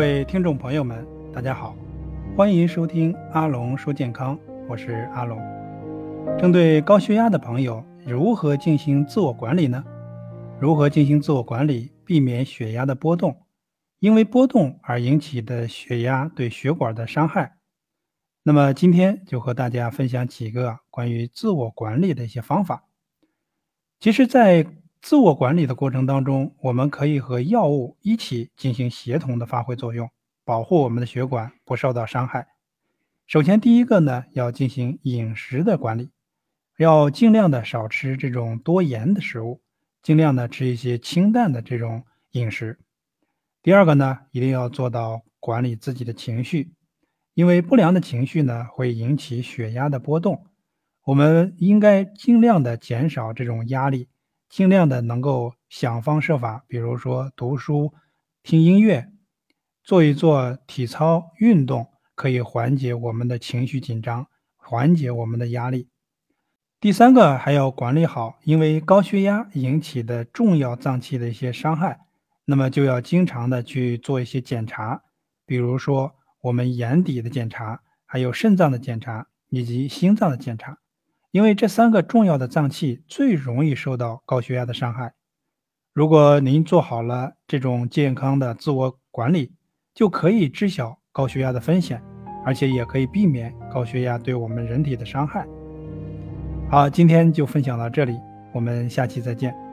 各位听众朋友们，大家好，欢迎收听阿龙说健康，我是阿龙。针对高血压的朋友，如何进行自我管理呢？如何进行自我管理，避免血压的波动？因为波动而引起的血压对血管的伤害。那么今天就和大家分享几个关于自我管理的一些方法。其实，在自我管理的过程当中，我们可以和药物一起进行协同的发挥作用，保护我们的血管不受到伤害。首先，第一个呢，要进行饮食的管理，要尽量的少吃这种多盐的食物，尽量的吃一些清淡的这种饮食。第二个呢，一定要做到管理自己的情绪，因为不良的情绪呢，会引起血压的波动。我们应该尽量的减少这种压力。尽量的能够想方设法，比如说读书、听音乐、做一做体操运动，可以缓解我们的情绪紧张，缓解我们的压力。第三个还要管理好，因为高血压引起的重要脏器的一些伤害，那么就要经常的去做一些检查，比如说我们眼底的检查，还有肾脏的检查以及心脏的检查。因为这三个重要的脏器最容易受到高血压的伤害。如果您做好了这种健康的自我管理，就可以知晓高血压的风险，而且也可以避免高血压对我们人体的伤害。好，今天就分享到这里，我们下期再见。